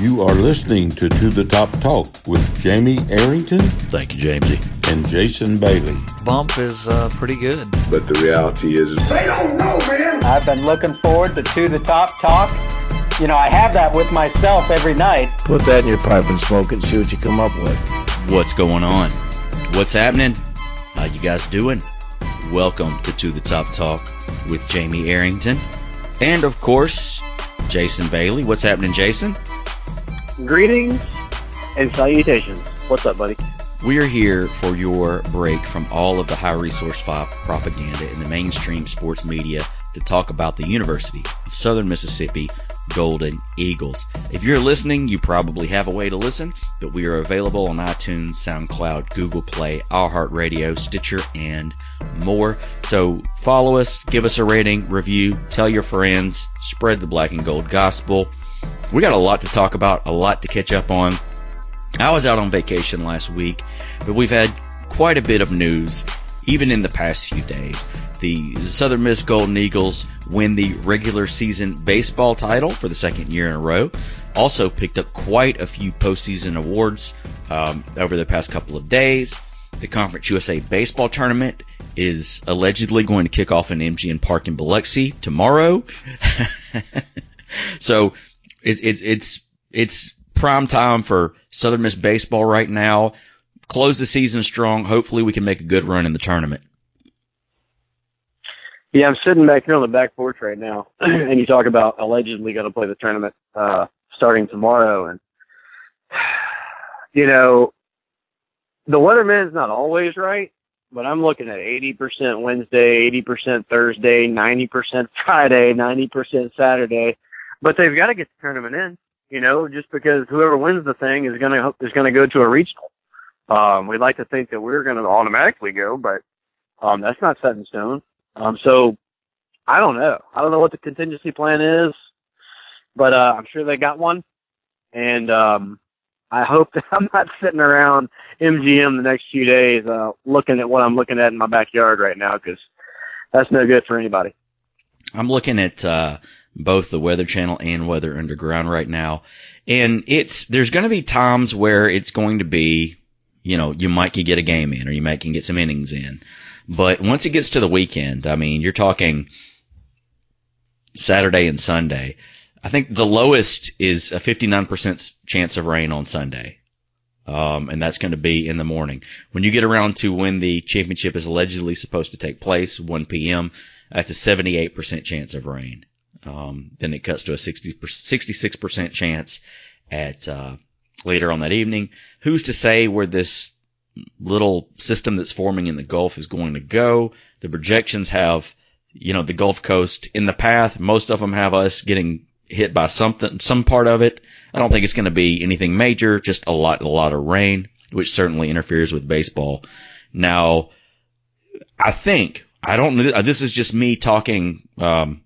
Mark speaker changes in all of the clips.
Speaker 1: You are listening to To the Top Talk with Jamie Arrington
Speaker 2: Thank you, Jamesy.
Speaker 1: and Jason Bailey.
Speaker 2: Bump is uh, pretty good.
Speaker 3: But the reality is, they don't know, man.
Speaker 4: I've been looking forward to To the Top Talk. You know, I have that with myself every night.
Speaker 5: Put that in your pipe and smoke it and see what you come up with.
Speaker 2: What's going on? What's happening? How you guys doing? Welcome to To the Top Talk with Jamie Arrington. And of course, Jason Bailey. What's happening, Jason?
Speaker 6: Greetings and salutations. What's up, buddy?
Speaker 2: We are here for your break from all of the high resource propaganda in the mainstream sports media to talk about the University of Southern Mississippi Golden Eagles. If you're listening, you probably have a way to listen, but we are available on iTunes, SoundCloud, Google Play, iHeartRadio, Stitcher, and more. So follow us, give us a rating, review, tell your friends, spread the black and gold gospel. We got a lot to talk about, a lot to catch up on. I was out on vacation last week, but we've had quite a bit of news, even in the past few days. The Southern Miss Golden Eagles win the regular season baseball title for the second year in a row. Also picked up quite a few postseason awards um, over the past couple of days. The Conference USA baseball tournament is allegedly going to kick off in MGM Park in Biloxi tomorrow. so it's it's it's it's prime time for Southern Miss baseball right now. Close the season strong. Hopefully, we can make a good run in the tournament.
Speaker 6: Yeah, I'm sitting back here on the back porch right now, and you talk about allegedly going to play the tournament uh, starting tomorrow, and you know, the weatherman's not always right, but I'm looking at 80% Wednesday, 80% Thursday, 90% Friday, 90% Saturday, but they've got to get the tournament in, you know, just because whoever wins the thing is going to is to go to a regional. Um, we'd like to think that we're going to automatically go, but um, that's not set in stone. Um, so I don't know. I don't know what the contingency plan is, but uh, I'm sure they got one, and um, I hope that I'm not sitting around MGM the next few days uh, looking at what I'm looking at in my backyard right now because that's no good for anybody.
Speaker 2: I'm looking at uh, both the Weather Channel and Weather Underground right now, and it's there's going to be times where it's going to be, you know, you might can get a game in or you might can get some innings in, but once it gets to the weekend, I mean, you're talking Saturday and Sunday. I think the lowest is a 59% chance of rain on Sunday. Um, and that's going to be in the morning. When you get around to when the championship is allegedly supposed to take place, 1 p.m., that's a 78% chance of rain. Um, then it cuts to a 60, 66% chance at, uh, later on that evening. Who's to say where this little system that's forming in the Gulf is going to go? The projections have, you know, the Gulf Coast in the path. Most of them have us getting hit by something, some part of it. I don't think it's going to be anything major, just a lot, a lot of rain, which certainly interferes with baseball. Now, I think, I don't this is just me talking, um,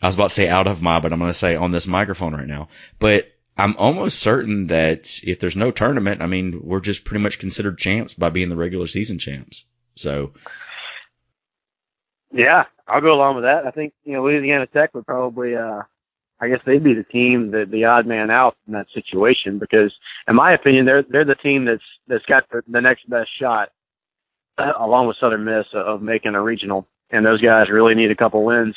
Speaker 2: I was about to say out of my, but I'm going to say on this microphone right now. But I'm almost certain that if there's no tournament, I mean, we're just pretty much considered champs by being the regular season champs. So,
Speaker 6: Yeah, I'll go along with that. I think you know Louisiana Tech would probably, uh, I guess they'd be the team, that the odd man out in that situation because, in my opinion, they're they're the team that's that's got the, the next best shot, uh, along with Southern Miss, of making a regional. And those guys really need a couple wins.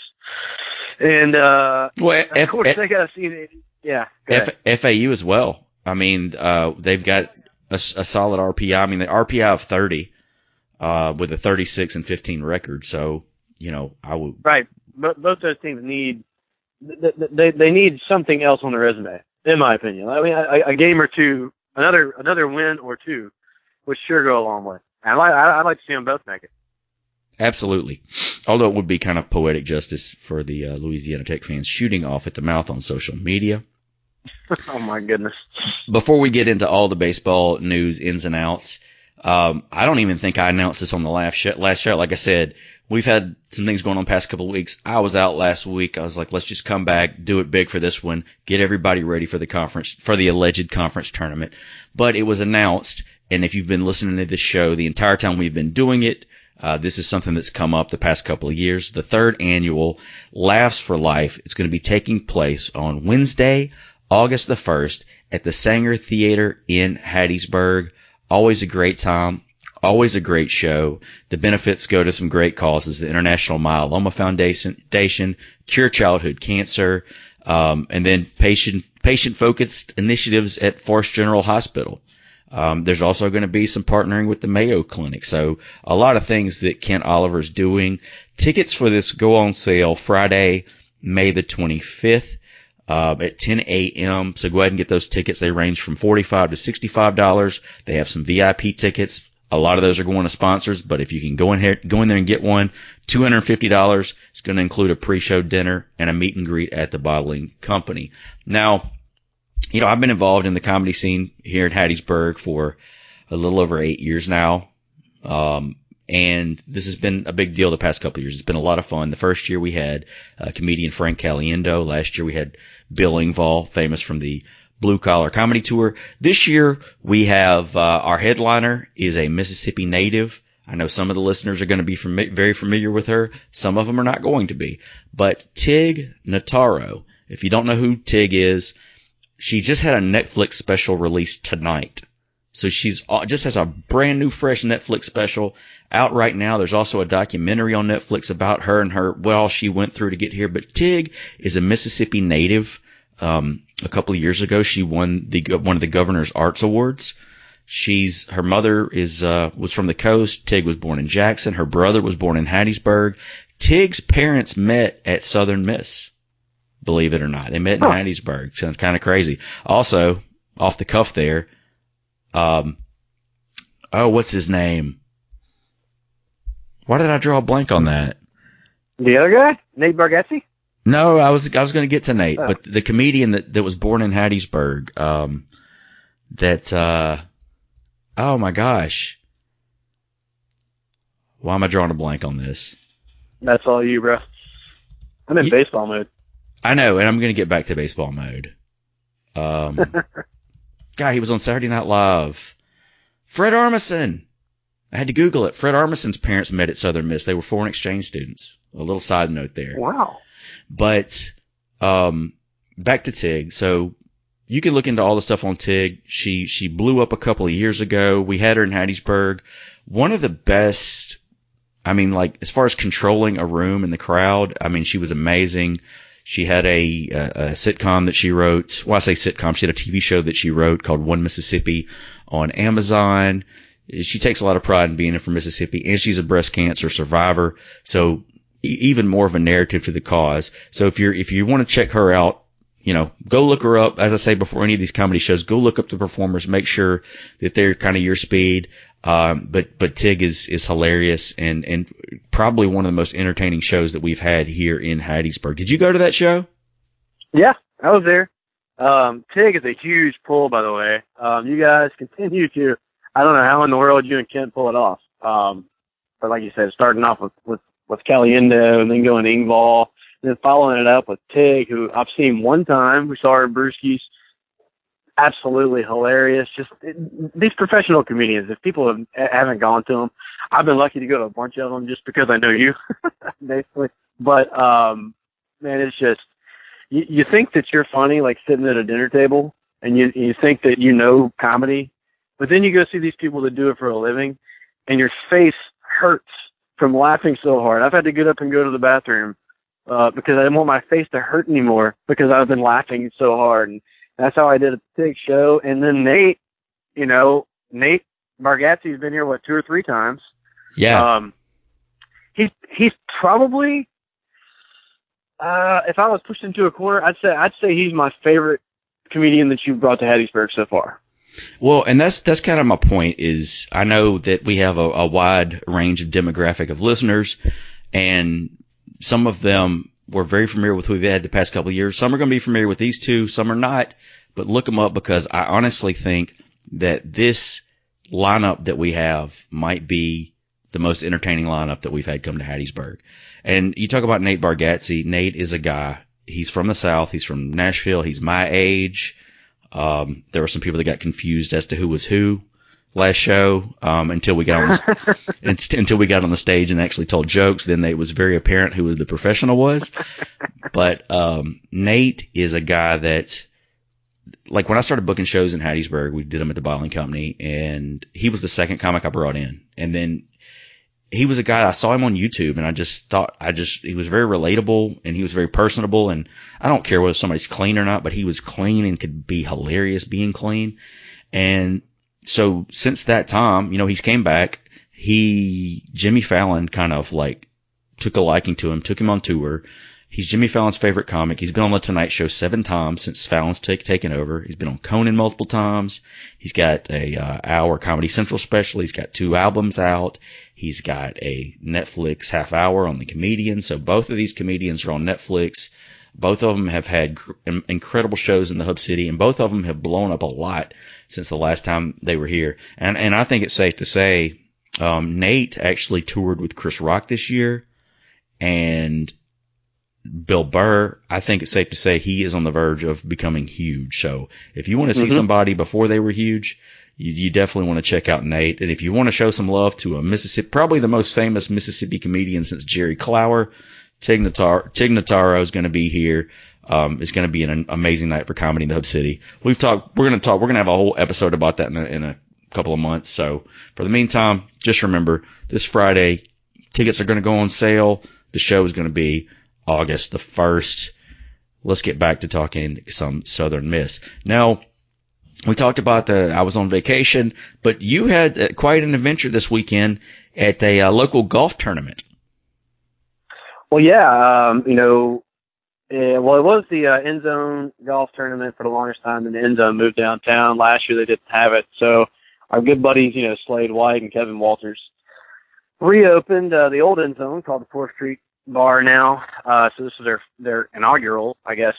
Speaker 6: And uh,
Speaker 2: well,
Speaker 6: of course
Speaker 2: F-
Speaker 6: they got to see. The, yeah.
Speaker 2: F- FAU as well. I mean, uh, they've got a solid RPI. I mean, the RPI of 30, uh, with a 36 and 15 record. So, you know, I would,
Speaker 6: Right. Bo- both those teams need th- th- they they need something else on the resume, in my opinion. I mean, a, a game or two, another another win or two, would sure go a long way. And I like I- I'd like to see them both make it.
Speaker 2: Absolutely. Although it would be kind of poetic justice for the uh, Louisiana Tech fans shooting off at the mouth on social media.
Speaker 6: oh my goodness.
Speaker 2: Before we get into all the baseball news ins and outs, um, I don't even think I announced this on the last show. Last show, like I said, we've had some things going on the past couple of weeks. I was out last week. I was like, let's just come back, do it big for this one, get everybody ready for the conference, for the alleged conference tournament. But it was announced, and if you've been listening to this show the entire time we've been doing it, uh, this is something that's come up the past couple of years. The third annual Laughs for Life is going to be taking place on Wednesday, August the 1st at the Saenger Theater in Hattiesburg. Always a great time. Always a great show. The benefits go to some great causes. The International Myeloma Foundation, Cure Childhood Cancer, um, and then patient patient focused initiatives at Forrest General Hospital. Um, there's also going to be some partnering with the Mayo Clinic. So a lot of things that Kent Oliver's doing. Tickets for this go on sale Friday, May the 25th. Uh, at 10 a.m. So go ahead and get those tickets. They range from 45 to $65. They have some VIP tickets. A lot of those are going to sponsors, but if you can go in here, go in there and get one, $250. It's going to include a pre-show dinner and a meet and greet at the bottling company. Now, you know, I've been involved in the comedy scene here in Hattiesburg for a little over eight years now. Um, and this has been a big deal the past couple of years. It's been a lot of fun. The first year we had uh, comedian Frank Caliendo. Last year we had Bill Engvall, famous from the Blue Collar Comedy Tour. This year we have uh, our headliner is a Mississippi native. I know some of the listeners are going to be fami- very familiar with her. Some of them are not going to be. But Tig Notaro, if you don't know who Tig is, she just had a Netflix special released tonight. So she's uh, just has a brand new fresh Netflix special out right now. There's also a documentary on Netflix about her and her all she went through to get here. But Tig is a Mississippi native. Um, a couple of years ago, she won the one of the governor's arts awards. She's her mother is uh, was from the coast. Tig was born in Jackson. Her brother was born in Hattiesburg. Tig's parents met at Southern Miss believe it or not. They met in huh. Hattiesburg. Sounds kind of crazy. Also, off the cuff there, um, oh, what's his name? Why did I draw a blank on that?
Speaker 6: The other guy, Nate Bargatze.
Speaker 2: No, I was I was going to get to Nate, oh. but the comedian that that was born in Hattiesburg, um, that uh, oh my gosh, why am I drawing a blank on this?
Speaker 6: That's all you, bro. I'm in baseball mode.
Speaker 2: I know, and I'm going to get back to baseball mode. Um, guy, he was on Saturday Night Live. Fred Armisen. I had to Google it. Fred Armisen's parents met at Southern Miss. They were foreign exchange students. A little side note there.
Speaker 6: Wow.
Speaker 2: But um, back to Tig. So you can look into all the stuff on Tig. She she blew up a couple of years ago. We had her in Hattiesburg. One of the best. I mean, like as far as controlling a room and the crowd. I mean, she was amazing. She had a, a, a sitcom that she wrote. Well, I say sitcom. She had a TV show that she wrote called One Mississippi on Amazon. She takes a lot of pride in being from Mississippi, and she's a breast cancer survivor. So even more of a narrative to the cause. So if you're if you want to check her out, you know, go look her up. As I say before any of these comedy shows, go look up the performers, make sure that they're kind of your speed. Um, but but Tig is is hilarious and and probably one of the most entertaining shows that we've had here in Hattiesburg. Did you go to that show?
Speaker 6: Yeah, I was there. Um, Tig is a huge pull, by the way. Um, you guys continue to. I don't know how in the world you and Kent pull it off. Um, but like you said, starting off with with with Caliendo and then going Engvall and then following it up with Tig, who I've seen one time. We saw her in Brewski's. Absolutely hilarious. Just it, these professional comedians. If people have, haven't gone to them, I've been lucky to go to a bunch of them just because I know you, basically. But um, man, it's just you, you think that you're funny, like sitting at a dinner table, and you you think that you know comedy, but then you go see these people that do it for a living, and your face hurts from laughing so hard. I've had to get up and go to the bathroom uh, because I didn't want my face to hurt anymore because I've been laughing so hard. And that's how I did a big show. And then Nate, you know, Nate Bargatze's been here what two or three times.
Speaker 2: Yeah.
Speaker 6: Um, he's he's probably uh, if I was pushed into a corner, I'd say I'd say he's my favorite comedian that you've brought to Hattiesburg so far.
Speaker 2: Well, and that's that's kind of my point. Is I know that we have a, a wide range of demographic of listeners, and some of them were very familiar with who we've had the past couple of years. Some are going to be familiar with these two, some are not. But look them up because I honestly think that this lineup that we have might be the most entertaining lineup that we've had come to Hattiesburg. And you talk about Nate Bargatze. Nate is a guy. He's from the South. He's from Nashville. He's my age. Um, there were some people that got confused as to who was who last show um, until we got on the, until we got on the stage and actually told jokes. Then it was very apparent who the professional was. But um, Nate is a guy that like when I started booking shows in Hattiesburg, we did them at the Bottling Company, and he was the second comic I brought in, and then he was a guy I saw him on YouTube, and I just thought I just he was very relatable and he was very personable, and I don't care whether somebody's clean or not, but he was clean and could be hilarious being clean, and so since that time, you know, he's came back. He Jimmy Fallon kind of like took a liking to him, took him on tour. He's Jimmy Fallon's favorite comic. He's been on the Tonight Show seven times since Fallon's take, taken over. He's been on Conan multiple times. He's got a uh, hour Comedy Central special. He's got two albums out. He's got a Netflix half hour on the comedian. So both of these comedians are on Netflix. Both of them have had cr- incredible shows in the Hub City, and both of them have blown up a lot since the last time they were here. And and I think it's safe to say um, Nate actually toured with Chris Rock this year, and Bill Burr, I think it's safe to say he is on the verge of becoming huge. So if you want to see mm-hmm. somebody before they were huge, you, you definitely want to check out Nate. And if you want to show some love to a Mississippi, probably the most famous Mississippi comedian since Jerry Clower, Tig, Notar- Tig Notaro is going to be here. Um, it's going to be an amazing night for comedy in the Hub City. We've talked, we're going to talk, we're going to have a whole episode about that in a, in a couple of months. So for the meantime, just remember this Friday, tickets are going to go on sale. The show is going to be August the 1st. Let's get back to talking some Southern Miss. Now, we talked about the, I was on vacation, but you had uh, quite an adventure this weekend at a uh, local golf tournament.
Speaker 6: Well, yeah, um, you know, uh, well, it was the uh, end zone golf tournament for the longest time, and the end zone moved downtown. Last year they didn't have it, so our good buddies, you know, Slade White and Kevin Walters, reopened uh, the old end zone called the Fourth Street bar now. Uh, so this is their their inaugural, I guess,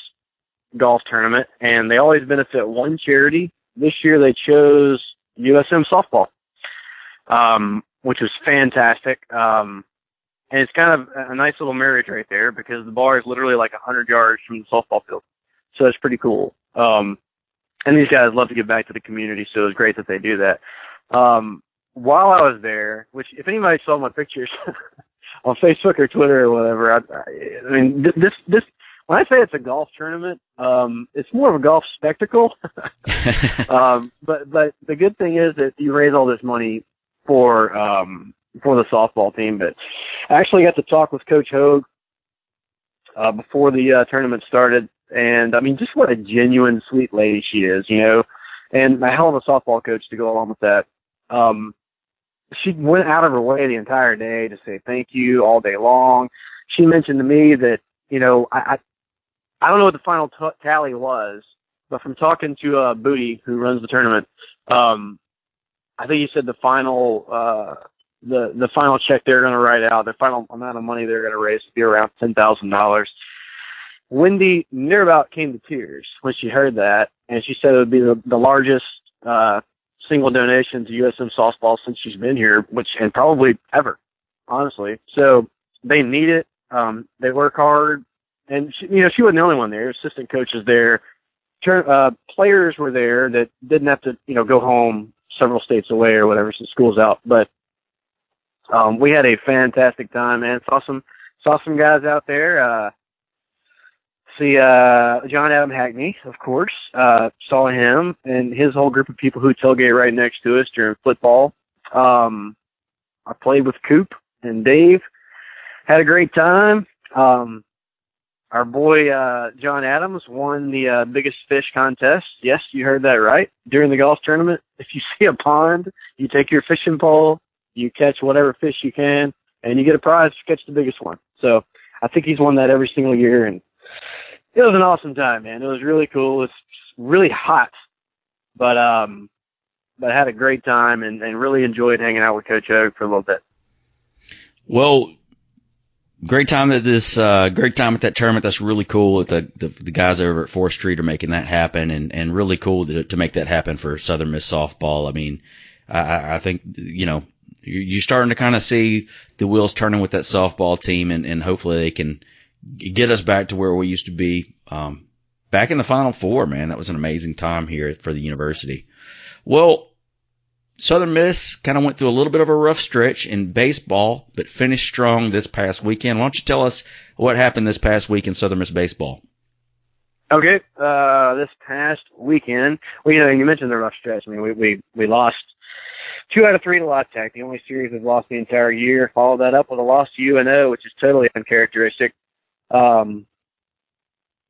Speaker 6: golf tournament, and they always benefit one charity. This year they chose USM softball, um, which was fantastic. Um, and it's kind of a nice little marriage right there because the bar is literally like a hundred yards from the softball field, so it's pretty cool. Um, and these guys love to give back to the community, so it's great that they do that. Um, while I was there, which if anybody saw my pictures on Facebook or Twitter or whatever. I, I mean, this this when I say it's a golf tournament, um, it's more of a golf spectacle. um, but but the good thing is that you raise all this money for um, for the softball team. But I actually got to talk with Coach Hogue uh, before the uh, tournament started, and I mean, just what a genuine sweet lady she is, you know, and a hell of a softball coach to go along with that. Um, she went out of her way the entire day to say thank you all day long. She mentioned to me that you know I I, I don't know what the final t- tally was, but from talking to uh, Booty who runs the tournament, um, I think he said the final uh, the the final check they're going to write out, the final amount of money they're going to raise to be around ten thousand dollars. Wendy near about came to tears when she heard that, and she said it would be the, the largest uh, single donation to USM softball since she's been here, which and probably ever, honestly. So they need it. Um, they work hard, and she, you know she wasn't the only one there. Assistant coaches there, uh, players were there that didn't have to you know go home several states away or whatever since school's out. But um, we had a fantastic time, man. Saw some saw some guys out there. Uh, see uh John Adam Hackney, of course. Uh saw him and his whole group of people who tailgate right next to us during football. Um I played with Coop and Dave. Had a great time. Um our boy uh John Adams won the uh biggest fish contest. Yes, you heard that right. During the golf tournament, if you see a pond, you take your fishing pole, you catch whatever fish you can, and you get a prize to catch the biggest one. So I think he's won that every single year and it was an awesome time, man. It was really cool. It's really hot, but um, but I had a great time and, and really enjoyed hanging out with Coach Hogue for a little bit.
Speaker 2: Well, great time at this, uh, great time at that tournament. That's really cool. The, the, the guys over at Fourth Street are making that happen and, and really cool to, to make that happen for Southern Miss softball. I mean, I, I think, you know, you're starting to kind of see the wheels turning with that softball team and, and hopefully they can, get us back to where we used to be. Um, back in the Final Four, man, that was an amazing time here for the university. Well, Southern Miss kind of went through a little bit of a rough stretch in baseball, but finished strong this past weekend. Why don't you tell us what happened this past week in Southern Miss baseball?
Speaker 6: Okay, uh, this past weekend, well, you know, you mentioned the rough stretch. I mean, we we we lost two out of three to Tech, the only series we've lost the entire year. Followed that up with a loss to UNO, which is totally uncharacteristic. Um,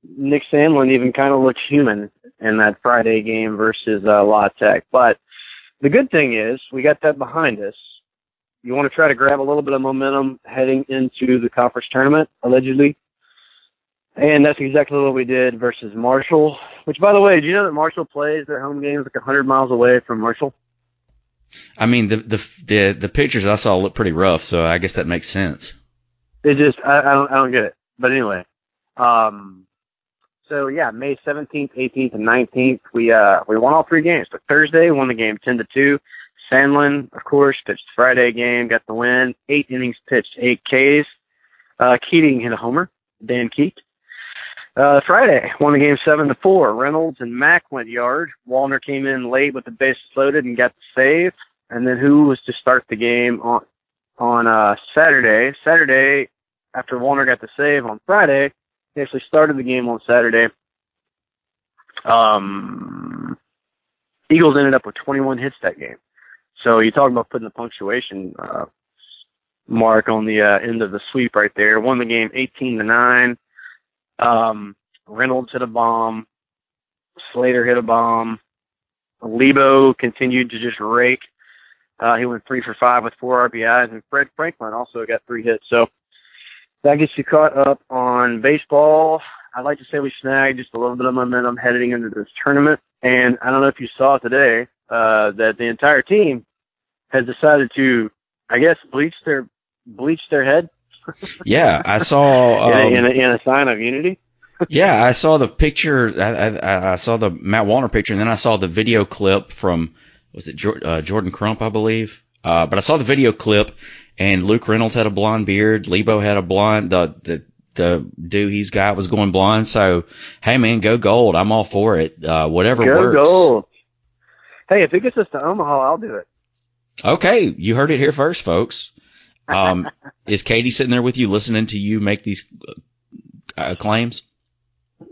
Speaker 6: Nick Sandlin even kind of looked human in that Friday game versus uh, La Tech. But the good thing is we got that behind us. You want to try to grab a little bit of momentum heading into the conference tournament, allegedly. And that's exactly what we did versus Marshall. Which, by the way, do you know that Marshall plays their home games like 100 miles away from Marshall?
Speaker 2: I mean, the the the, the pictures I saw look pretty rough, so I guess that makes sense.
Speaker 6: It just I, I don't I don't get it. But anyway, um, so yeah, May 17th, 18th, and 19th, we uh we won all three games. But Thursday, won the game 10 to two. Sandlin, of course, pitched the Friday game, got the win. Eight innings pitched, eight Ks. Uh, Keating hit a homer. Dan Keat. Uh, Friday, won the game seven to four. Reynolds and Mack went yard. Wallner came in late with the bases loaded and got the save. And then who was to start the game on on uh, Saturday? Saturday, after Wallner got the save on Friday, he actually started the game on Saturday. Um, Eagles ended up with 21 hits that game. So you talk about putting the punctuation uh, mark on the uh, end of the sweep right there. Won the game 18 to nine. Um, Reynolds hit a bomb. Slater hit a bomb. Lebo continued to just rake. Uh, he went three for five with four RBIs, and Fred Franklin also got three hits. So that gets you caught up on baseball. I'd like to say we snagged just a little bit of momentum heading into this tournament. And I don't know if you saw today uh, that the entire team has decided to, I guess, bleach their bleach their head
Speaker 2: yeah, I saw
Speaker 6: um, in, a, in, a, sign of unity.
Speaker 2: yeah, I saw the picture. I, I, I, saw the Matt Wallner picture, and then I saw the video clip from was it uh, Jordan Crump, I believe. Uh, but I saw the video clip, and Luke Reynolds had a blonde beard. Lebo had a blonde. The the the dude he's got was going blonde. So hey, man, go gold. I'm all for it. Uh, whatever
Speaker 6: go
Speaker 2: works.
Speaker 6: gold. Hey, if it gets us to Omaha, I'll do it.
Speaker 2: Okay, you heard it here first, folks. Um, is Katie sitting there with you, listening to you make these uh, claims?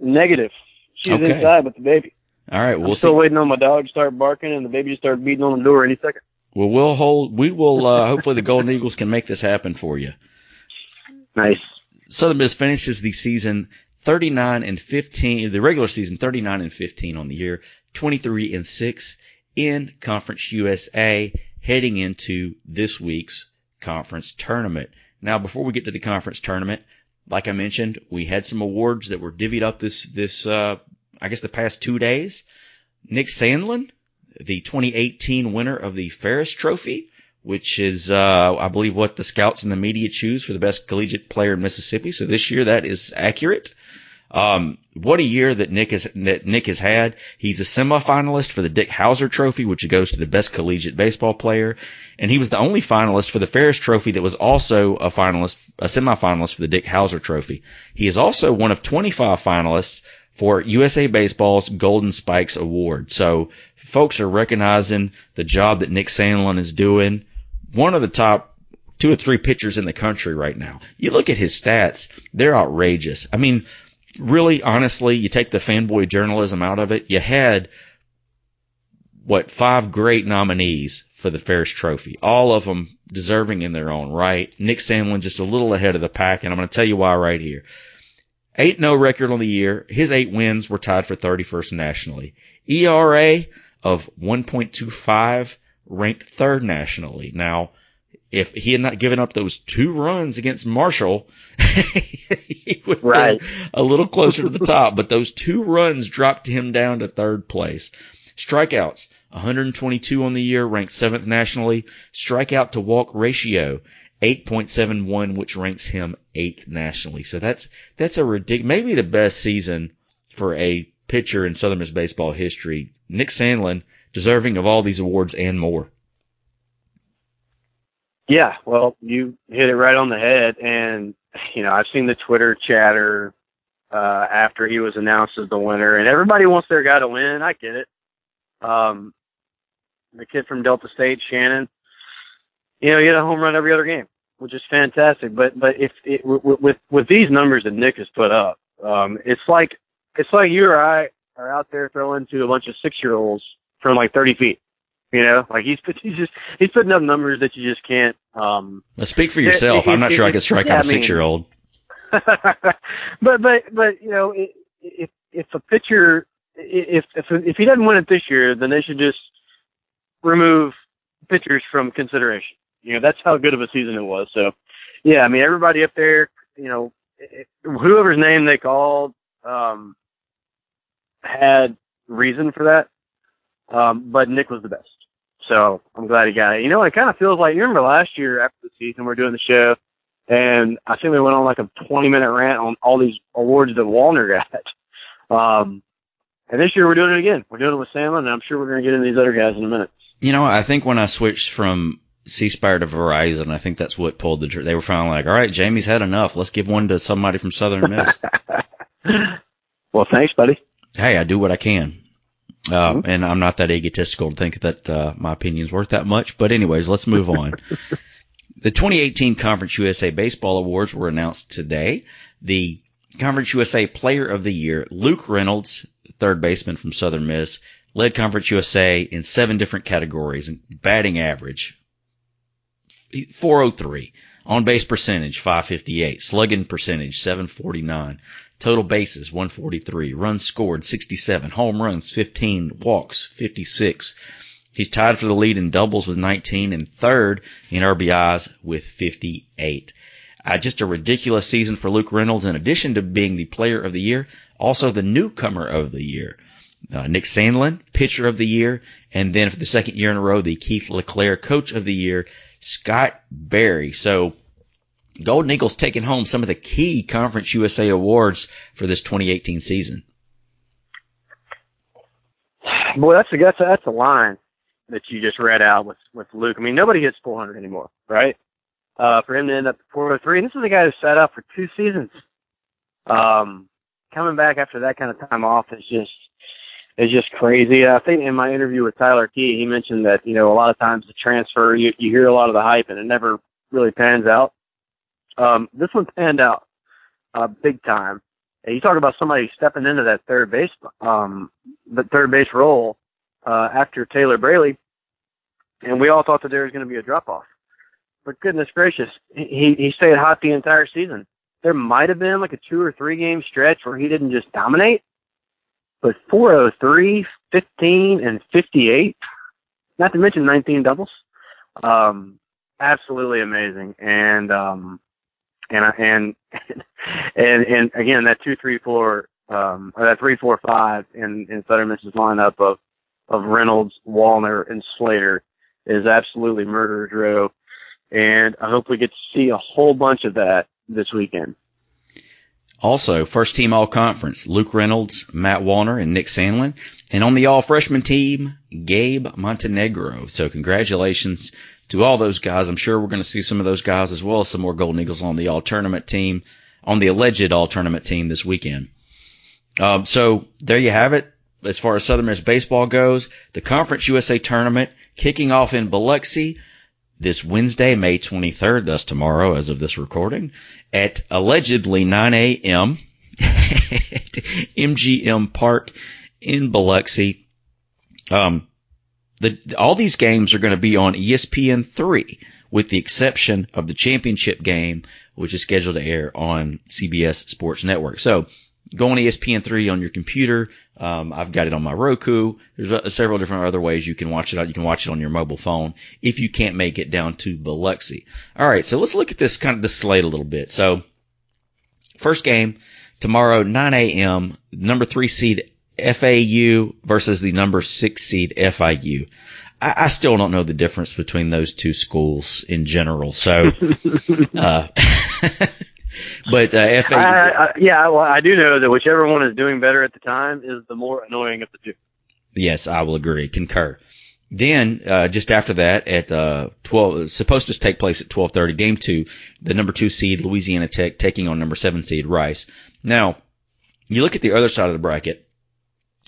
Speaker 6: Negative. She's okay. inside with the baby.
Speaker 2: All right, we'll
Speaker 6: I'm still
Speaker 2: see.
Speaker 6: waiting on my dog to start barking and the baby to start beating on the door any second.
Speaker 2: Well, we'll hold. We will. Uh, hopefully, the Golden Eagles can make this happen for you.
Speaker 6: Nice.
Speaker 2: Southern Miss finishes the season 39 and 15. The regular season 39 and 15 on the year, 23 and 6 in Conference USA, heading into this week's conference tournament. Now, before we get to the conference tournament, like I mentioned, we had some awards that were divvied up this this uh, I guess the past two days. Nick Sandlin, the 2018 winner of the Ferriss Trophy, which is uh, I believe what the scouts and the media choose for the best collegiate player in Mississippi. So this year that is accurate. Um, what a year that Nick has that Nick has had. He's a semifinalist for the Dick Howser Trophy, which goes to the best collegiate baseball player, and he was the only finalist for the Ferriss Trophy that was also a finalist, a semifinalist for the Dick Howser Trophy. He is also one of 25 finalists for USA Baseball's Golden Spikes Award. So folks are recognizing the job that Nick Sandlin is doing. One of the top two or three pitchers in the country right now. You look at his stats, they're outrageous. I mean, really, honestly, you take the fanboy journalism out of it, you had what five great nominees for the Ferriss Trophy, all of them deserving in their own right. Nick Sandlin just a little ahead of the pack, and I'm going to tell you why right here. 8 0 record on the year. His eight wins were tied for 31st nationally. ERA of 1.25 ranked third nationally. Now, if he had not given up those two runs against Marshall, he would right. a little closer to the top. But those two runs dropped him down to third place. Strikeouts, 122 on the year, ranked seventh nationally. Strikeout to walk ratio, 8.71, which ranks him eighth nationally. So that's that's a ridiculous, maybe the best season for a pitcher in Southern Miss baseball history. Nick Sandlin, deserving of all these awards and more.
Speaker 6: Yeah, well, you hit it right on the head, and you know I've seen the Twitter chatter uh, after he was announced as the winner, and everybody wants their guy to win. I get it. Um, the kid from Delta State, Shannon, you know, he had a home run every other game, which is fantastic. But but if it, with with these numbers that Nick has put up, um, it's like it's like you or I are out there throwing to a bunch of six year olds from like 30 feet. You know, like he's he's just he's putting up numbers that you just can't. um
Speaker 2: Well, speak for yourself.
Speaker 6: it-
Speaker 2: I'm not
Speaker 6: it-
Speaker 2: sure I could strike
Speaker 6: yeah,
Speaker 2: out a
Speaker 6: I mean-
Speaker 2: six year old.
Speaker 6: but but but you know, if if a pitcher if if if he doesn't win it this year, then they should just remove pitchers from consideration. You know, that's how good of a season it was. So, yeah, I mean, everybody up there, you know, whoever's name they called um, had reason for that. Um, but Nick was the best. So I'm glad he got it. You know, it kind of feels like you remember last year after the season we are doing the show, and I think we went on like a 20 minute rant on all these awards that Wallner got. Um, and this year we're doing it again. We're doing it with Salmon, and I'm sure we're going to get into these other guys in a minute.
Speaker 2: You know, I think when I switched from C Spire to Verizon, I think that's what pulled the. tr- They were finally like, all right, Jamie's had enough. Let's give one to somebody from Southern Miss.
Speaker 6: well, thanks, buddy.
Speaker 2: hey, I do what I can. Uh,
Speaker 6: Mhm.
Speaker 2: and I'm not that egotistical to think that uh, my opinion's worth that much. But anyways, let's move on. the 2018 Conference USA Baseball Awards were announced today. The Conference USA Player of the Year, Luke Reynolds, third baseman from Southern Miss, led Conference USA in seven different categories. And batting average, 403. On base percentage, 558. Slugging percentage, 749. Total bases, 143. Runs scored, 67. Home runs, 15. Walks, 56. He's tied for the lead in doubles with 19 and third in RBIs with 58. Uh, just a ridiculous season for Luke Reynolds in addition to being the player of the year, also the newcomer of the year. Uh, Nick Sandlin, pitcher of the year, and then for the second year in a row, the Keith LeClair coach of the year, Scott Berry. So Golden Eagles taking home some of the key Conference USA awards for this 2018 season.
Speaker 6: Boy, that's a that's that's a line that you just read out with with Luke. I mean, nobody hits 400 anymore, right? Uh, for him to end up 403, and this is a guy who sat out for two seasons. Um, coming back after that kind of time off is just is just crazy. I think in my interview with Tyler Key, he mentioned that you know a lot of times the transfer you you hear a lot of the hype and it never really pans out. Um, this one panned out uh, big time. And you talk about somebody stepping into that third base, um, the third base role uh, after Taylor Braley, and we all thought that there was going to be a drop off. But goodness gracious, he he stayed hot the entire season. There might have been like a two or three game stretch where he didn't just dominate, but 403, 15, and 58, not to mention 19 doubles. Um, absolutely amazing. And um, and and and and again that two three four um or that three four five in in Miss's lineup of of Reynolds, Wallner, and Slater is absolutely murderer's row, and I hope we get to see a whole bunch of that this weekend.
Speaker 2: Also, first team all conference, Luke Reynolds, Matt Wallner, and Nick Sandlin. And on the all freshman team, Gabe Montenegro. So congratulations to all those guys. I'm sure we're going to see some of those guys as well as some more Golden Eagles on the all tournament team, on the alleged all tournament team this weekend. Um, so there you have it. As far as Southern Miss baseball goes, the Conference USA tournament kicking off in Biloxi this Wednesday, May 23rd, thus tomorrow as of this recording, at allegedly 9 a.m. at MGM Park in Biloxi. Um, the, all these games are going to be on ESPN 3 with the exception of the championship game, which is scheduled to air on CBS Sports Network. So go on E ESPN 3 on your computer. Um, I've got it on my Roku. There's uh, several different other ways you can watch it. You can watch it on your mobile phone if you can't make it down to Biloxi. All right, so let's look at this kind of the slate a little bit. So first game tomorrow, 9 a.m. Number three seed FAU versus the number six seed FIU. I, I still don't know the difference between those two schools in general. So, uh, but uh, FAU.
Speaker 6: I, I, yeah, well, I do know that whichever one is doing better at the time is the more annoying of the two.
Speaker 2: Yes, I will agree. Concur. Then, uh, just after that, at uh, twelve, supposed to take place at twelve thirty. Game two, the number two seed Louisiana Tech taking on number seven seed Rice. Now, you look at the other side of the bracket.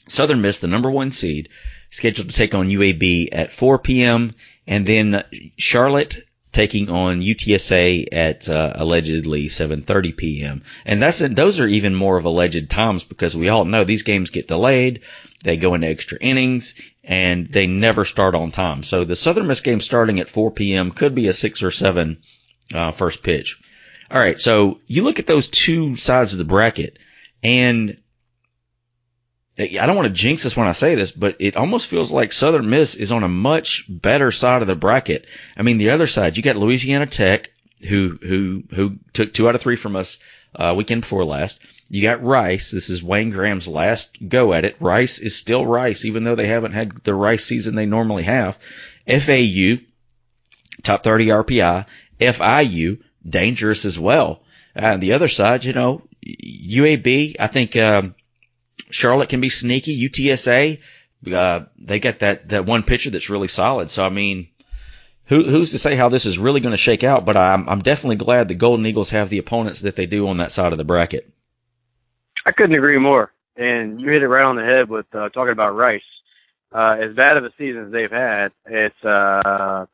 Speaker 2: Southern Miss, the number one seed, scheduled to take on UAB at 4 p.m. And then Charlotte taking on UTSA at uh, allegedly 7:30 p.m. And that's those are even more of alleged times because we all know these games get delayed, they go into extra innings, and they never start on time. So the Southern Miss game starting at 4 p.m. could be a six or seven uh, first pitch. All right, so you look at those two sides of the bracket, and I don't want to jinx this when I say this, but it almost feels like Southern Miss is on a much better side of the bracket. I mean, the other side, you got Louisiana Tech, who who who took two out of three from us uh, weekend before last. You got Rice. This is Wayne Graham's last go at it. Rice is still Rice, even though they haven't had the Rice season they normally have. FAU, top 30 RPI. FIU, dangerous as well. Uh, the other side, you know, UAB, I think um, Charlotte can be sneaky. UTSA, uh, they got that that one pitcher that's really solid. So I mean, who, who's to say how this is really going to shake out? But I'm I'm definitely glad the Golden Eagles have the opponents that they do on that side of the bracket.
Speaker 6: I couldn't agree more. And you hit it right on the head with uh, talking about Rice. Uh, as bad of a season as they've had, it's uh,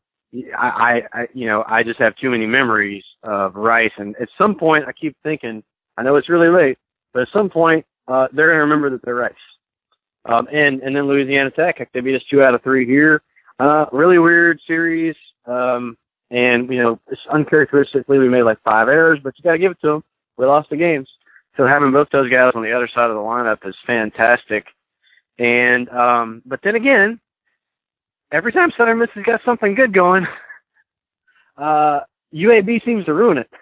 Speaker 6: I, I, you know, I just have too many memories of Rice. And at some point, I keep thinking, I know it's really late, but at some point, uh, they're going to remember that they're Rice. Um, and, and then Louisiana Tech, they beat us two out of three here. Uh, really weird series. Um, and, you know, it's uncharacteristically, we made like five errors, but you got to give it to them. We lost the games. So having both those guys on the other side of the lineup is fantastic. And, um, but then again, every time Southern Miss has got something good going, uh, UAB seems to ruin it.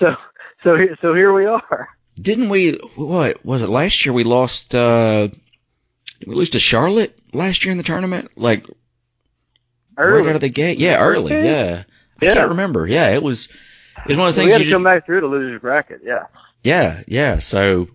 Speaker 6: So, so, so here we are.
Speaker 2: Didn't we? What was it last year? We lost. uh Did we lose to Charlotte last year in the tournament? Like
Speaker 6: early.
Speaker 2: right out of the gate? Yeah, early. Yeah. I
Speaker 6: Yeah.
Speaker 2: can't remember. Yeah, it was. It was one of the things
Speaker 6: we
Speaker 2: had
Speaker 6: to come back through to losers bracket. Yeah.
Speaker 2: Yeah, yeah. So,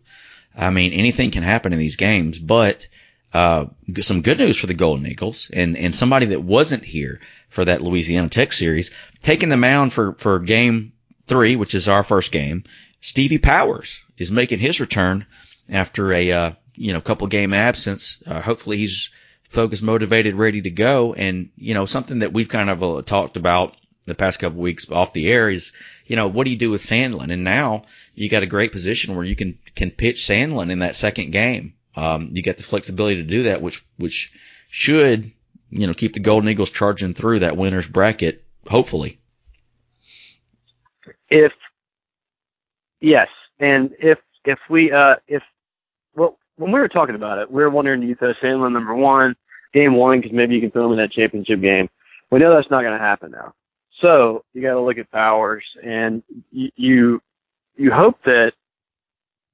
Speaker 2: I mean, anything can happen in these games, but uh, some good news for the Golden Eagles and and somebody that wasn't here for that Louisiana Tech series, taking the mound for for game three, which is our first game. Stevie Powers is making his return after a uh, you know couple game absence. Uh, hopefully, he's focused, motivated, ready to go. And you know something that we've kind of uh, talked about the past couple weeks off the air is you know what do you do with Sandlin? And now you got a great position where you can can pitch Sandlin in that second game. Um, you got the flexibility to do that, which which should you know keep the Golden Eagles charging through that winners bracket. Hopefully,
Speaker 6: If yes, and if if we uh if well when we were talking about it, we were wondering do you throw Sandlin number one, game one, because maybe you can throw him in that championship game. We know that's not going to happen now. So you got to look at Powers, and you, you you hope that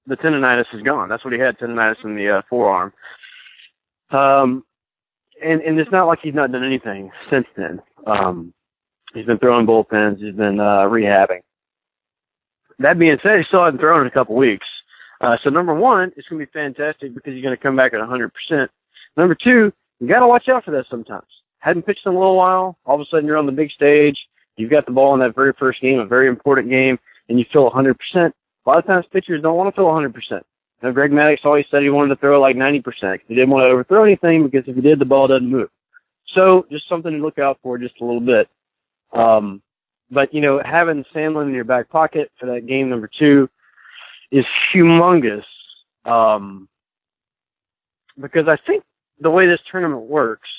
Speaker 6: the tendonitis is gone. That's what he had tendonitis in the uh, forearm. Um, and and it's not like he's not done anything since then. Um, he's been throwing bullpens. He's been uh, rehabbing. That being said, he still hasn't thrown in a couple weeks. Uh, so number one, it's going to be fantastic because he's going to come back at 100%. Number two, you got to watch out for that sometimes. Hadn't pitched in a little while. All of a sudden, you're on the big stage. You've got the ball in that very first game, a very important game, and you feel 100%. A lot of times, pitchers don't want to feel 100%. You know, Greg Maddux always said he wanted to throw like 90%. 'cause He didn't want to overthrow anything because if he did, the ball doesn't move. So just something to look out for just a little bit. Um, but you know, having Sandlin in your back pocket for that game number two is humongous. Um, because I think the way this tournament works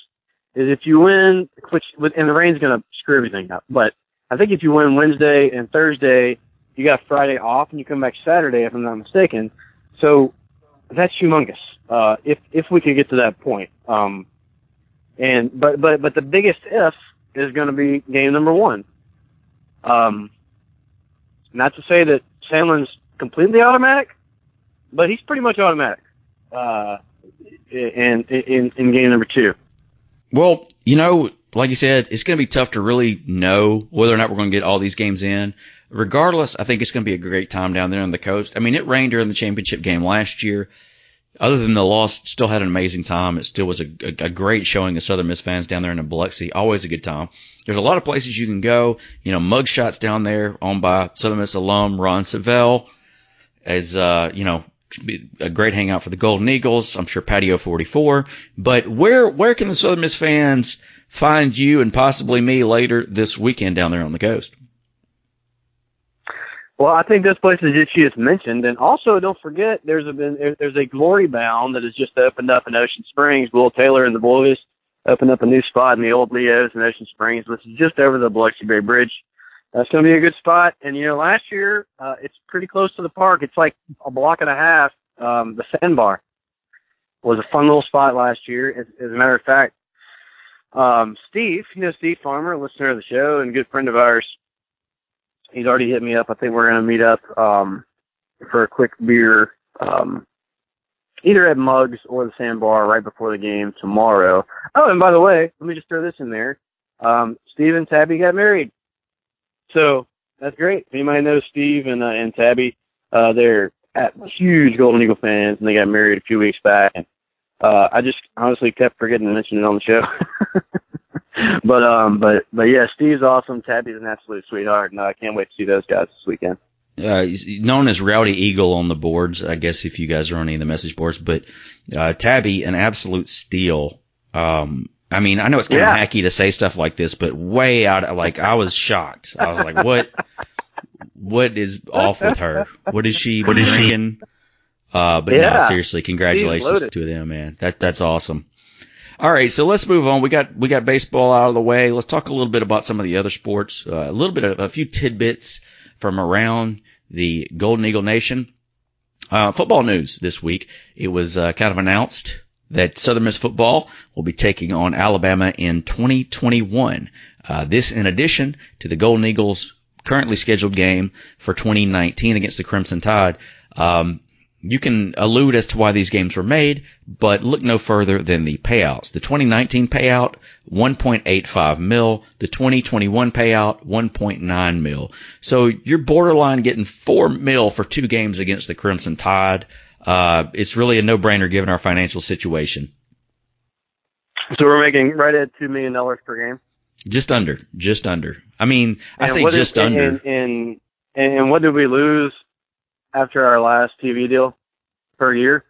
Speaker 6: is if you win, which and the rain's going to screw everything up. But I think if you win Wednesday and Thursday, you got Friday off, and you come back Saturday, if I'm not mistaken. So that's humongous. Uh, if if we could get to that point. Um, and but but but the biggest if is going to be game number one. Um, not to say that Sandlin's completely automatic, but he's pretty much automatic. Uh, in, in in game number two.
Speaker 2: Well, you know, like you said, it's going to be tough to really know whether or not we're going to get all these games in. Regardless, I think it's going to be a great time down there on the coast. I mean, it rained during the championship game last year. Other than the loss, still had an amazing time. It still was a, a, a great showing of Southern Miss fans down there in Biloxi. Always a good time. There's a lot of places you can go. You know, mug shots down there owned by Southern Miss alum Ron Savell. As, uh, you know, a great hangout for the Golden Eagles. I'm sure Patio 44. But where where can the Southern Miss fans find you and possibly me later this weekend down there on the coast?
Speaker 6: Well, I think those places that you just mentioned, and also don't forget there's a been there's a Glory Bound that has just opened up in Ocean Springs. Will Taylor and the boys opened up a new spot in the old Leo's in Ocean Springs, which is just over the Biloxi Bay Bridge. That's going to be a good spot. And you know, last year uh, it's pretty close to the park. It's like a block and a half. Um, the Sandbar was a fun little spot last year. As, as a matter of fact, um, Steve, you know Steve Farmer, listener of the show and good friend of ours, he's already hit me up. I think we're to meet up um, for a quick beer, um, either at Mugs or the Sandbar right before the game tomorrow. Oh, and by the way, let me just throw this in there. Um, Steve and Tabby got married, so that's great. If anybody knows Steve and uh, and Tabby, uh, they're at huge Golden Eagle fans, and they got married a few weeks back. Uh, I just honestly kept forgetting to mention it on the show. but um, but but yeah, Steve's awesome. Tabby's an absolute sweetheart, and I can't wait to see those guys this weekend.
Speaker 2: Uh, he's known as Rowdy Eagle on the boards, I guess if you guys are on any of the message boards, but uh, Tabby, an absolute steal. Um, I mean, I know it's kind of
Speaker 6: Yeah.
Speaker 2: hacky to say stuff like this, but way out, like I was shocked. I was like, what, what is off with her? What is she drinking? Uh, but no,
Speaker 6: Yeah.
Speaker 2: seriously, congratulations to them, man. That, that's awesome. All right, so let's move on. We got we got baseball out of the way. Let's talk a little bit about some of the other sports. Uh, a little bit of a few tidbits from around the Golden Eagle Nation. Uh, football news this week. It was uh, kind of announced that Southern Miss football will be taking on Alabama in 2021. Uh, this in addition to the Golden Eagles currently scheduled game for 2019 against the Crimson Tide. Um, you can allude as to why these games were made, but look no further than the payouts. The 2019 payout, 1.85 mil. The 2021 payout, 1.9 mil. So you're borderline getting 4 mil for two games against the Crimson Tide. Uh, it's really a no-brainer given our financial situation.
Speaker 6: So we're making right at two million dollars per game.
Speaker 2: Just under, just under. I mean, I
Speaker 6: And
Speaker 2: say
Speaker 6: what is-
Speaker 2: just under.
Speaker 6: And, and and what did we lose after our last TV deal per year?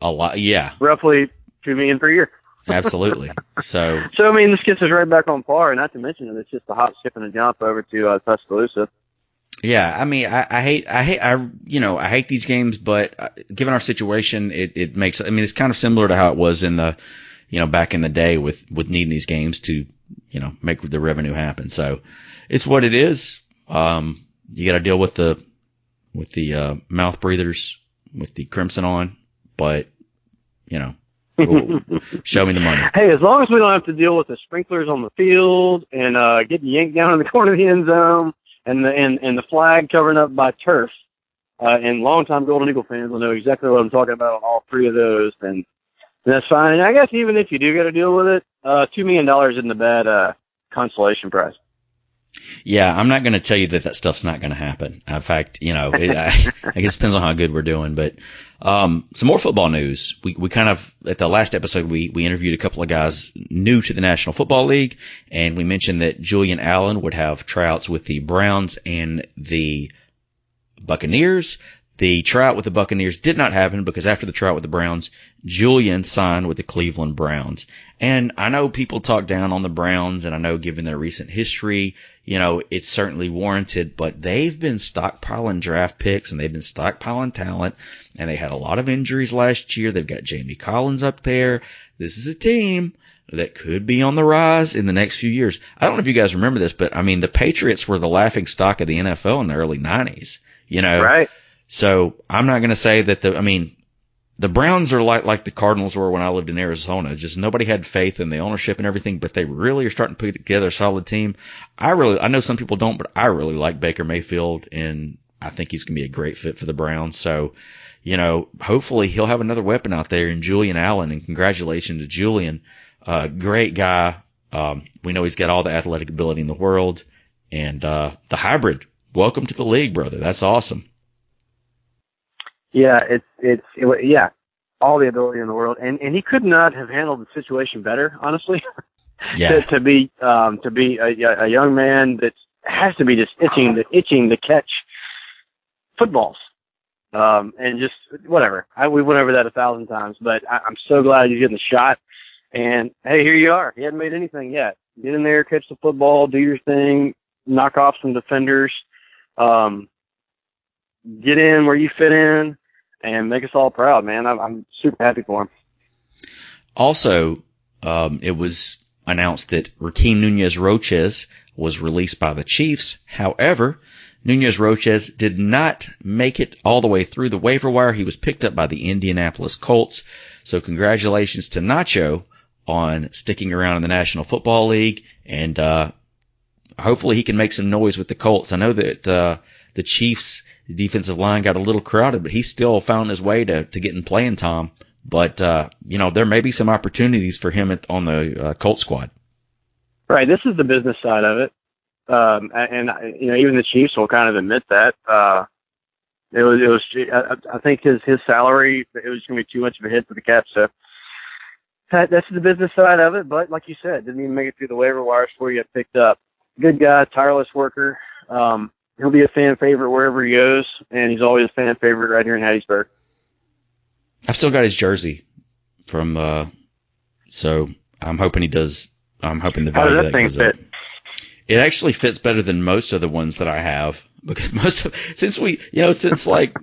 Speaker 2: a lot. Yeah,
Speaker 6: Roughly two million per year.
Speaker 2: absolutely. So
Speaker 6: So I mean, this gets us right back on par. And not to mention that it's just a hop, skip, and a jump over to uh, Tuscaloosa.
Speaker 2: Yeah, I mean, I, I hate, I hate, I, you know, I hate these games, but uh, given our situation, it, it makes, I mean, it's kind of similar to how it was in the, you know, back in the day with, with needing these games to, you know, make the revenue happen. So it's what it is. Um, you got to deal with the, with the, uh, mouth breathers with the crimson on, but, you know, we'll- show me the money.
Speaker 6: Hey, as long as we don't have to deal with the sprinklers on the field and uh getting yanked down in the corner of the end zone and the and, and the flag covering up by turf, uh and longtime Golden Eagle fans will know exactly what I'm talking about on all three of those, then then that's fine. And I guess even if you do got to deal with it, uh two million dollars isn't a bad uh consolation prize.
Speaker 2: Yeah, I'm not going to tell you that that stuff's not going to happen. In fact, you know, it, I, I guess it depends on how good we're doing. But um, some more football news. We we kind of at the last episode we we interviewed a couple of guys new to the National Football League, and we mentioned that Julian Allen would have tryouts with the Browns and the Buccaneers. The tryout with the Buccaneers did not happen because after the tryout with the Browns, Julian signed with the Cleveland Browns. And I know people talk down on the Browns, and I know given their recent history, you know, it's certainly warranted, but they've been stockpiling draft picks and they've been stockpiling talent, and they had a lot of injuries last year. They've got Jamie Collins up there. This is a team that could be on the rise in the next few years. I don't know if you guys remember this, but I mean, the Patriots were the laughing stock of the NFL in the early 90s, you know?
Speaker 6: Right?
Speaker 2: So I'm not going to say that the, I mean, the Browns are like, like the Cardinals were when I lived in Arizona. Just nobody had faith in the ownership and everything, but they really are starting to put together a solid team. I really, I know some people don't, but I really like Baker Mayfield and I think he's going to be a great fit for the Browns. So, you know, hopefully he'll have another weapon out there in Julian Allen and congratulations to Julian. Uh, great guy. Um, we know he's got all the athletic ability in the world and, uh, the hybrid. Welcome to the league, brother. That's awesome.
Speaker 6: Yeah, it's it's it, yeah, all the ability in the world, and and he could not have handled the situation better, honestly.
Speaker 2: Yeah.
Speaker 6: to, to be um to be a, a young man that has to be just itching to itching to catch footballs um and just whatever I, we went over that a thousand times but I, i'm so glad he's getting the shot And hey, here you are. You hadn't made anything yet. Get in there, catch the football, do your thing, knock off some defenders, um, get in where you fit in, and make us all proud, man. I'm, I'm super happy for him.
Speaker 2: Also, um, it was announced that Rakeem Nunez Roches was released by the Chiefs. However, Nunez Roches did not make it all the way through the waiver wire. He was picked up by the Indianapolis Colts. So congratulations to Nacho on sticking around in the National Football League and, uh, hopefully he can make some noise with the Colts. I know that, uh, the Chiefs defensive line got a little crowded, but he still found his way to, to getting playing time. But, uh, you know, there may be some opportunities for him at, on the uh, Colt squad.
Speaker 6: Right. This is the business side of it. Um, and, you know, even the Chiefs will kind of admit that. Uh, it was, it was, I, think his, his salary, it was going to be too much of a hit for the cap. So that, that's the business side of it. But like you said, didn't even make it through the waiver wires before you get picked up. Good guy, tireless worker. Um, he'll be a fan favorite wherever he goes, and he's always a fan favorite right here in Hattiesburg.
Speaker 2: I've still got his jersey from, uh, so I'm hoping he does. I'm hoping the value that,
Speaker 6: that thing
Speaker 2: goes
Speaker 6: fit?
Speaker 2: up. It actually fits better than most of the ones that I have because most of since we you know since like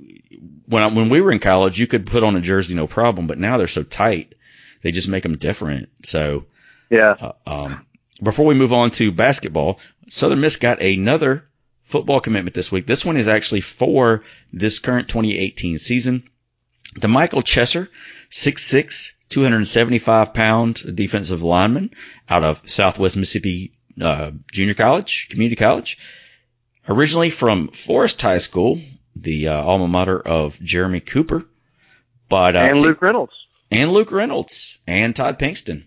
Speaker 2: when I, when we were in college you could put on a jersey no problem but now they're so tight they just make them different so
Speaker 6: Yeah.
Speaker 2: uh, um, before we move on to basketball, Southern Miss got another football commitment this week. This one is actually for this current 2018 season. DeMichael Chesser, 6'6", 275 pound defensive lineman out of Southwest Mississippi uh, Junior College, Community College. Originally from Forest High School, the uh, alma mater of Jeremy Cooper, but uh,
Speaker 6: and Luke Reynolds.
Speaker 2: and Luke Reynolds and Todd Pinkston.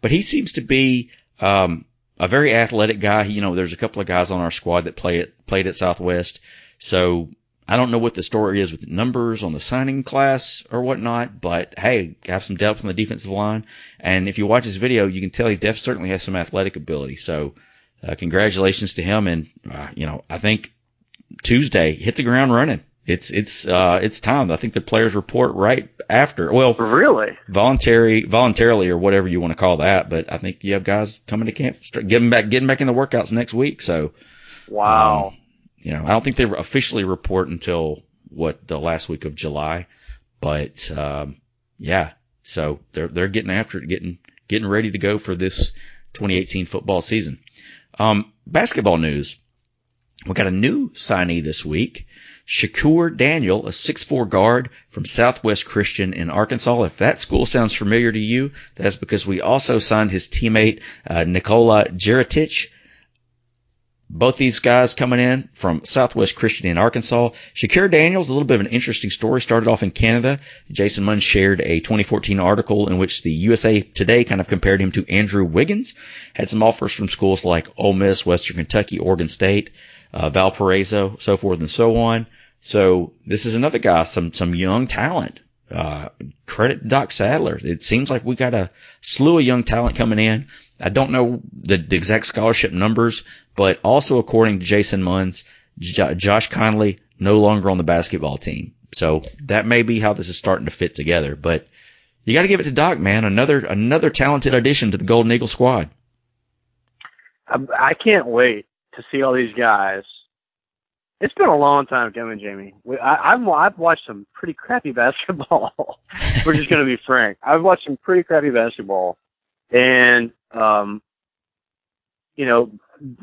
Speaker 2: But he seems to be um, a very athletic guy. You know, there's a couple of guys on our squad that play at, played at Southwest. So I don't know what the story is with numbers on the signing class or whatnot, but hey, have some depth on the defensive line. And if you watch his video, you can tell he def- certainly has some athletic ability. So uh, congratulations to him. And, uh, you know, I think Tuesday hit the ground running. It's, it's, uh, it's time. I think the players report right after. Well,
Speaker 6: Really?
Speaker 2: voluntary, voluntarily or whatever you want to call that. But I think you have guys coming to camp, start getting back, getting back in the workouts next week. So,
Speaker 6: Wow.
Speaker 2: um, you know, I don't think they officially report until what the last week of July, but um, yeah, so they're they're getting after it, getting getting ready to go for this 2018 football season. Um, basketball news. We got a new signee this week. Shakur Daniel, a 6'4 guard from Southwest Christian in Arkansas. If that school sounds familiar to you, that's because we also signed his teammate, uh, Nikola Jeritich. Both these guys coming in from Southwest Christian in Arkansas. Shakir Daniels, a little bit of an interesting story. Started off in Canada. Jason Munn shared a 2014 article in which the USA Today kind of compared him to Andrew Wiggins. Had some offers from schools like Ole Miss, Western Kentucky, Oregon State, uh, Valparaiso, so forth and so on. So this is another guy, some some young talent. Uh, credit Doc Sadler. It seems like we got a slew of young talent coming in. I don't know the, the exact scholarship numbers, but also according to Jason Munns, J- Josh Conley no longer on the basketball team. So that may be how this is starting to fit together. But you got to give it to Doc, man. Another another talented addition to the Golden Eagle squad.
Speaker 6: I, I can't wait to see all these guys. It's been a long time coming, Jamie. We, I, I've I've watched some pretty crappy basketball. We're just going to be frank. I've watched some pretty crappy basketball, and um, you know,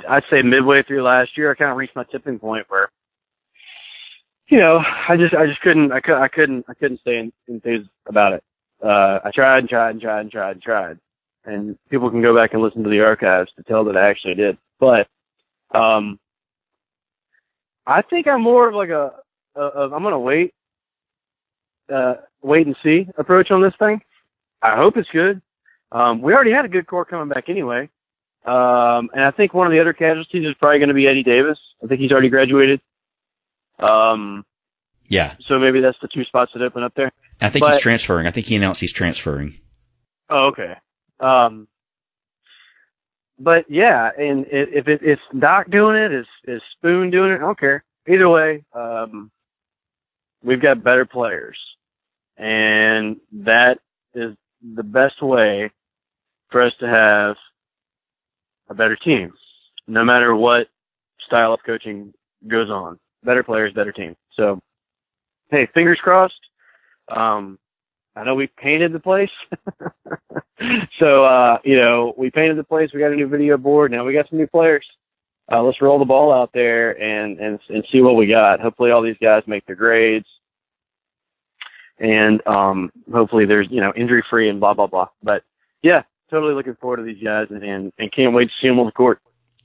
Speaker 6: I'd say midway through last year, I kind of reached my tipping point where, you know, I just I just couldn't I couldn't I couldn't I couldn't stay enthused about it. Uh, I tried and tried and tried and tried and tried, and people can go back and listen to the archives to tell that I actually did. But um, I think I'm more of like a, a, a I'm gonna wait, uh, wait and see approach on this thing. I hope it's good. Um, we already had a good core coming back anyway. Um, and I think one of the other casualties is probably going to be Eddie Davis. I think he's already graduated. Um,
Speaker 2: Yeah,
Speaker 6: so maybe that's the two spots that open up there.
Speaker 2: I think he's transferring. I think he announced he's transferring.
Speaker 6: Oh, okay. Um, but yeah, and if it, it's Doc doing it, is is Spoon doing it? I don't care. Either way, um, we've got better players, and that is the best way for us to have a better team, no matter what style of coaching goes on. Better players, better team. So, hey, fingers crossed. Um, I know we painted the place. so, uh, you know, we painted the place. We got a new video board. Now we got some new players. Uh, let's roll the ball out there and, and, and see what we got. Hopefully all these guys make their grades and, um, hopefully there's, you know, injury free and blah, blah, blah. But yeah, totally looking forward to these guys and, and, and can't wait to see them on the court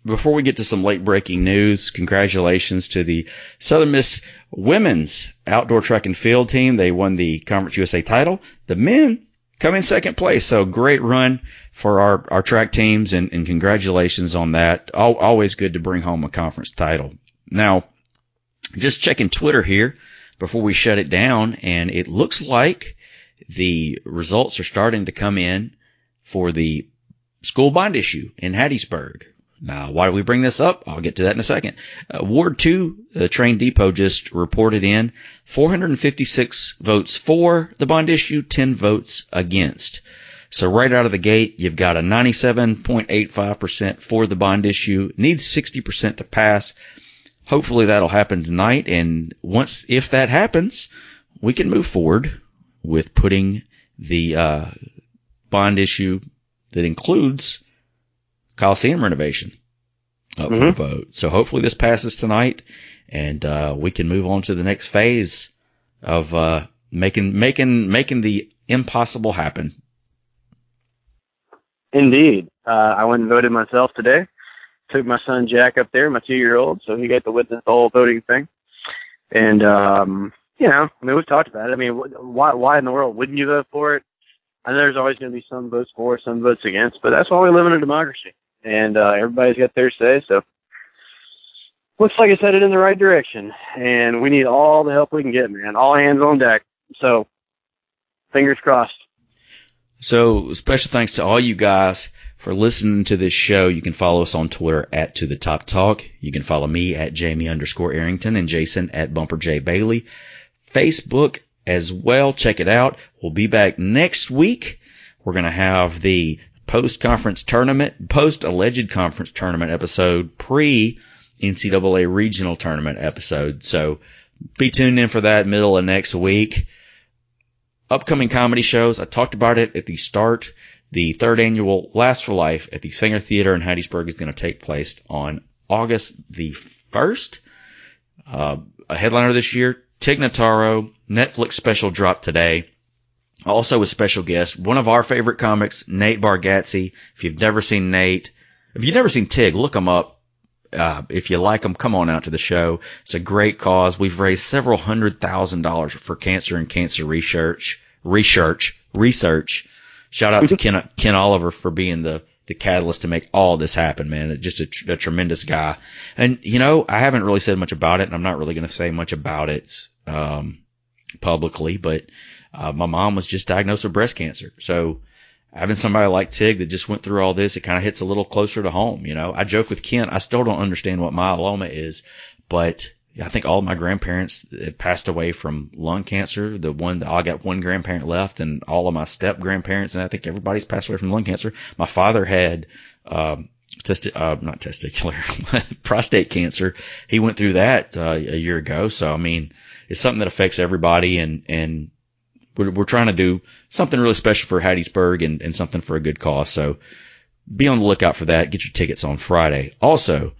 Speaker 2: before we get to some late breaking news, congratulations to the Southern Miss women's outdoor track and field team. They won the Conference USA title. The men come in second place. So great run for our, our track teams and, and congratulations on that. always good to bring home a conference title. Now, just checking Twitter here before we shut it down and it looks like the results are starting to come in for the school bond issue in Hattiesburg. Now, why do we bring this up? I'll get to that in a second. Uh, Ward 2, the train depot just reported in 456 votes for the bond issue, 10 votes against. So right out of the gate, you've got a 97.85% for the bond issue, needs 60% to pass. Hopefully that'll happen tonight. And once, if that happens, we can move forward with putting the, uh, bond issue that includes Coliseum renovation up mm-hmm. for vote. So hopefully this passes tonight, and uh, we can move on to the next phase of uh, making making making the impossible happen.
Speaker 6: Indeed, uh, I went and voted myself today. Took my son Jack up there, my two-year-old, so he got to witness the whole voting thing. And um, you know, I mean, we've talked about it. I mean, why why in the world wouldn't you vote for it? I know there's always going to be some votes for, some votes against, but that's why we live in a democracy and uh, everybody's got their say. So looks like it's headed in the right direction, and we need all the help we can get, man. All hands on deck. So fingers crossed.
Speaker 2: So special thanks to all you guys for listening to this show. You can follow us on Twitter at To The Top Talk. You can follow me at Jamie underscore Arrington and Jason at Bumper J Bailey. Facebook as well. Check it out. We'll be back next week. We're going to have the post conference tournament, post alleged conference tournament episode, pre NCAA regional tournament episode. So be tuned in for that middle of next week. Upcoming comedy shows. I talked about it at the start. The third annual Last for Life at the Saenger Theater in Hattiesburg is going to take place on August the 1st. Uh, a headliner this year, Tig Notaro, Netflix special dropped today. Also a special guest, one of our favorite comics, Nate Bargatze. If you've never seen Nate, if you've never seen Tig, look him up. Uh, if you like him, come on out to the show. It's a great cause. We've raised several hundred thousand dollars for cancer and cancer research, research, research. Shout out to Ken, Ken Oliver for being the, the catalyst to make all this happen, man. Just a, a tremendous guy. And, you know, I haven't really said much about it and I'm not really going to say much about it, um, publicly, but uh, my mom was just diagnosed with breast cancer. So having somebody like Tig that just went through all this, it kind of hits a little closer to home. You know, I joke with Kent, I still don't understand what myeloma is, but I think all my grandparents passed away from lung cancer. The one, I got one grandparent left and all of my step grandparents, and I think everybody's passed away from lung cancer. My father had, um, testi- uh, not testicular, prostate cancer. He went through that, uh, a year ago. So, I mean, it's something that affects everybody and, and we're, we're trying to do something really special for Hattiesburg and, and something for a good cause. So be on the lookout for that. Get your tickets on Friday. Also,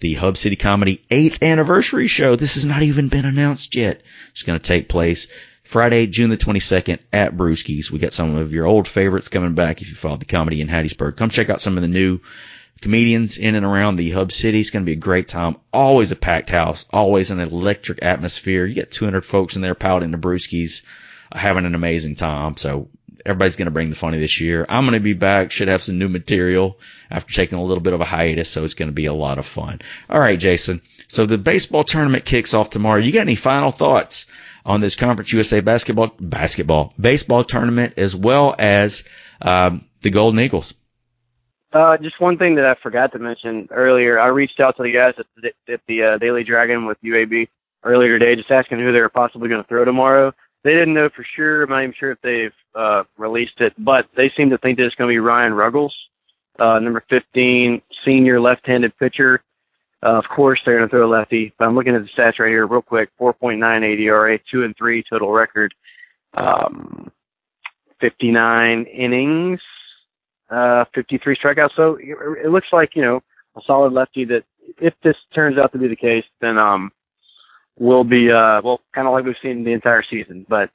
Speaker 2: the Hub City Comedy 8th anniversary show. This has not even been announced yet. It's going to take place Friday, June the 22nd at Brewski's. We got some of your old favorites coming back if you followed the comedy in Hattiesburg. Come check out some of the new comedians in and around the Hub City. It's going to be a great time. Always a packed house. Always an electric atmosphere. You get 200 folks in there pouting the Brewskis having an amazing time. So everybody's going to bring the funny this year. I'm going to be back. Should have some new material after taking a little bit of a hiatus. So it's going to be a lot of fun. All right, Jason. So the baseball tournament kicks off tomorrow. You got any final thoughts on this Conference USA basketball, basketball, baseball tournament as well as um, the Golden Eagles?
Speaker 6: Uh, just one thing that I forgot to mention earlier. I reached out to the guys at the, at the uh, Daily Dragon with UAB earlier today, just asking who they were possibly going to throw tomorrow they didn't know for sure. I'm not even sure if they've uh, released it, but they seem to think that it's going to be Ryan Ruggles, uh, number 15, senior left-handed pitcher. Uh, of course, they're going to throw a lefty. But I'm looking at the stats right here, real quick. 4.98 ERA, two and three total record. Um, 59 innings, uh, 53 strikeouts. So it, it looks like you know a solid lefty. That if this turns out to be the case, then um, will be uh, well, kind of like we've seen the entire season. But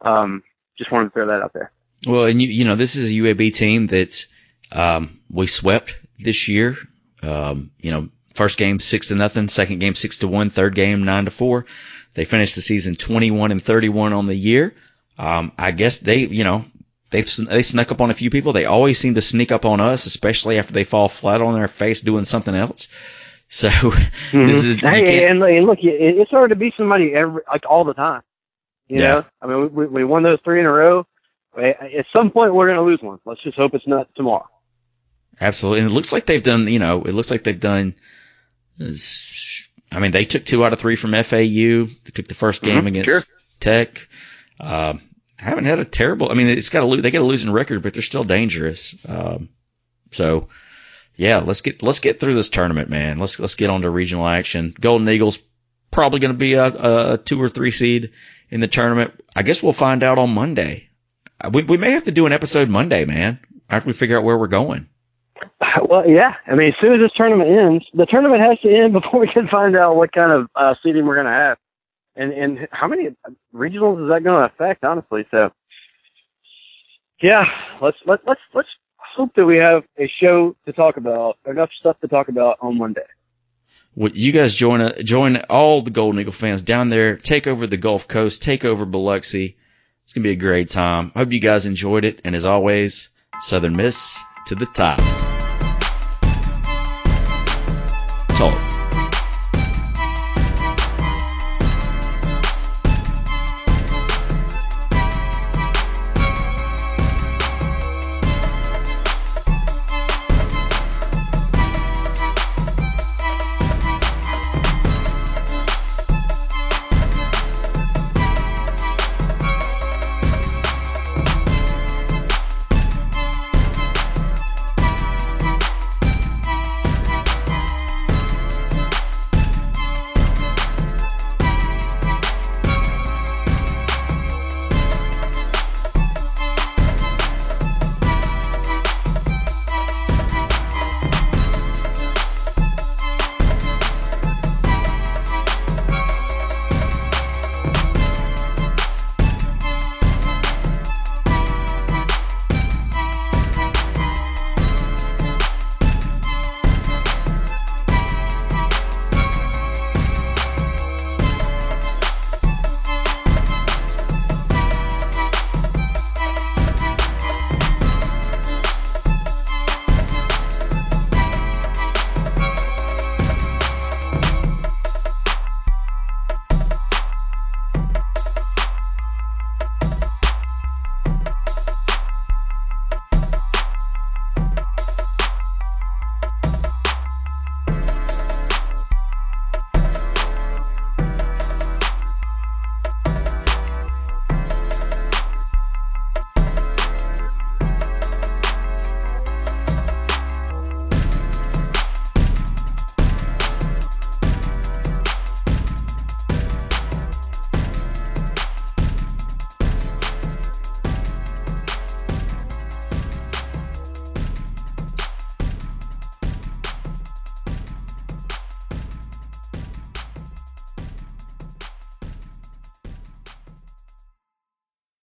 Speaker 6: um, just wanted to throw that out there.
Speaker 2: Well, and you you know this is a UAB team that um, we swept this year. Um, you know, first game six to nothing, second game six to one, third game nine to four. They finished the season 21 and 31 on the year. Um, I guess they, you know, they've they snuck up on a few people. They always seem to sneak up on us, especially after they fall flat on their face doing something else. So
Speaker 6: mm-hmm. this is hey, and, and look, it's hard to beat somebody every like all the time. You yeah. know, I mean, we, we won those three in a row. At some point, we're going to lose one. Let's just hope it's not tomorrow.
Speaker 2: Absolutely, and it looks like they've done. You know, it looks like they've done. I mean, they took two out of three from FAU. They took the first game mm-hmm, against
Speaker 6: sure.
Speaker 2: Tech. Um, haven't had a terrible. I mean, it's got a lose. they got a losing record, but they're still dangerous. Um, so yeah, let's get let's get through this tournament, man. Let's let's get on to regional action. Golden Eagles probably going to be a, a two or three seed in the tournament. I guess we'll find out on Monday. Uh, we we may have to do an episode Monday, man, after we figure out where we're going.
Speaker 6: Well, yeah. I mean, as soon as this tournament ends, the tournament has to end before we can find out what kind of uh, seeding we're going to have and and how many regionals is that going to affect? Honestly, so yeah, let's let let's let's hope that we have a show to talk about, enough stuff to talk about on Monday.
Speaker 2: Well, you guys join uh, join all the Golden Eagle fans down there. Take over the Gulf Coast. Take over Biloxi. It's gonna be a great time. I hope you guys enjoyed it. And as always, Southern Miss to the top.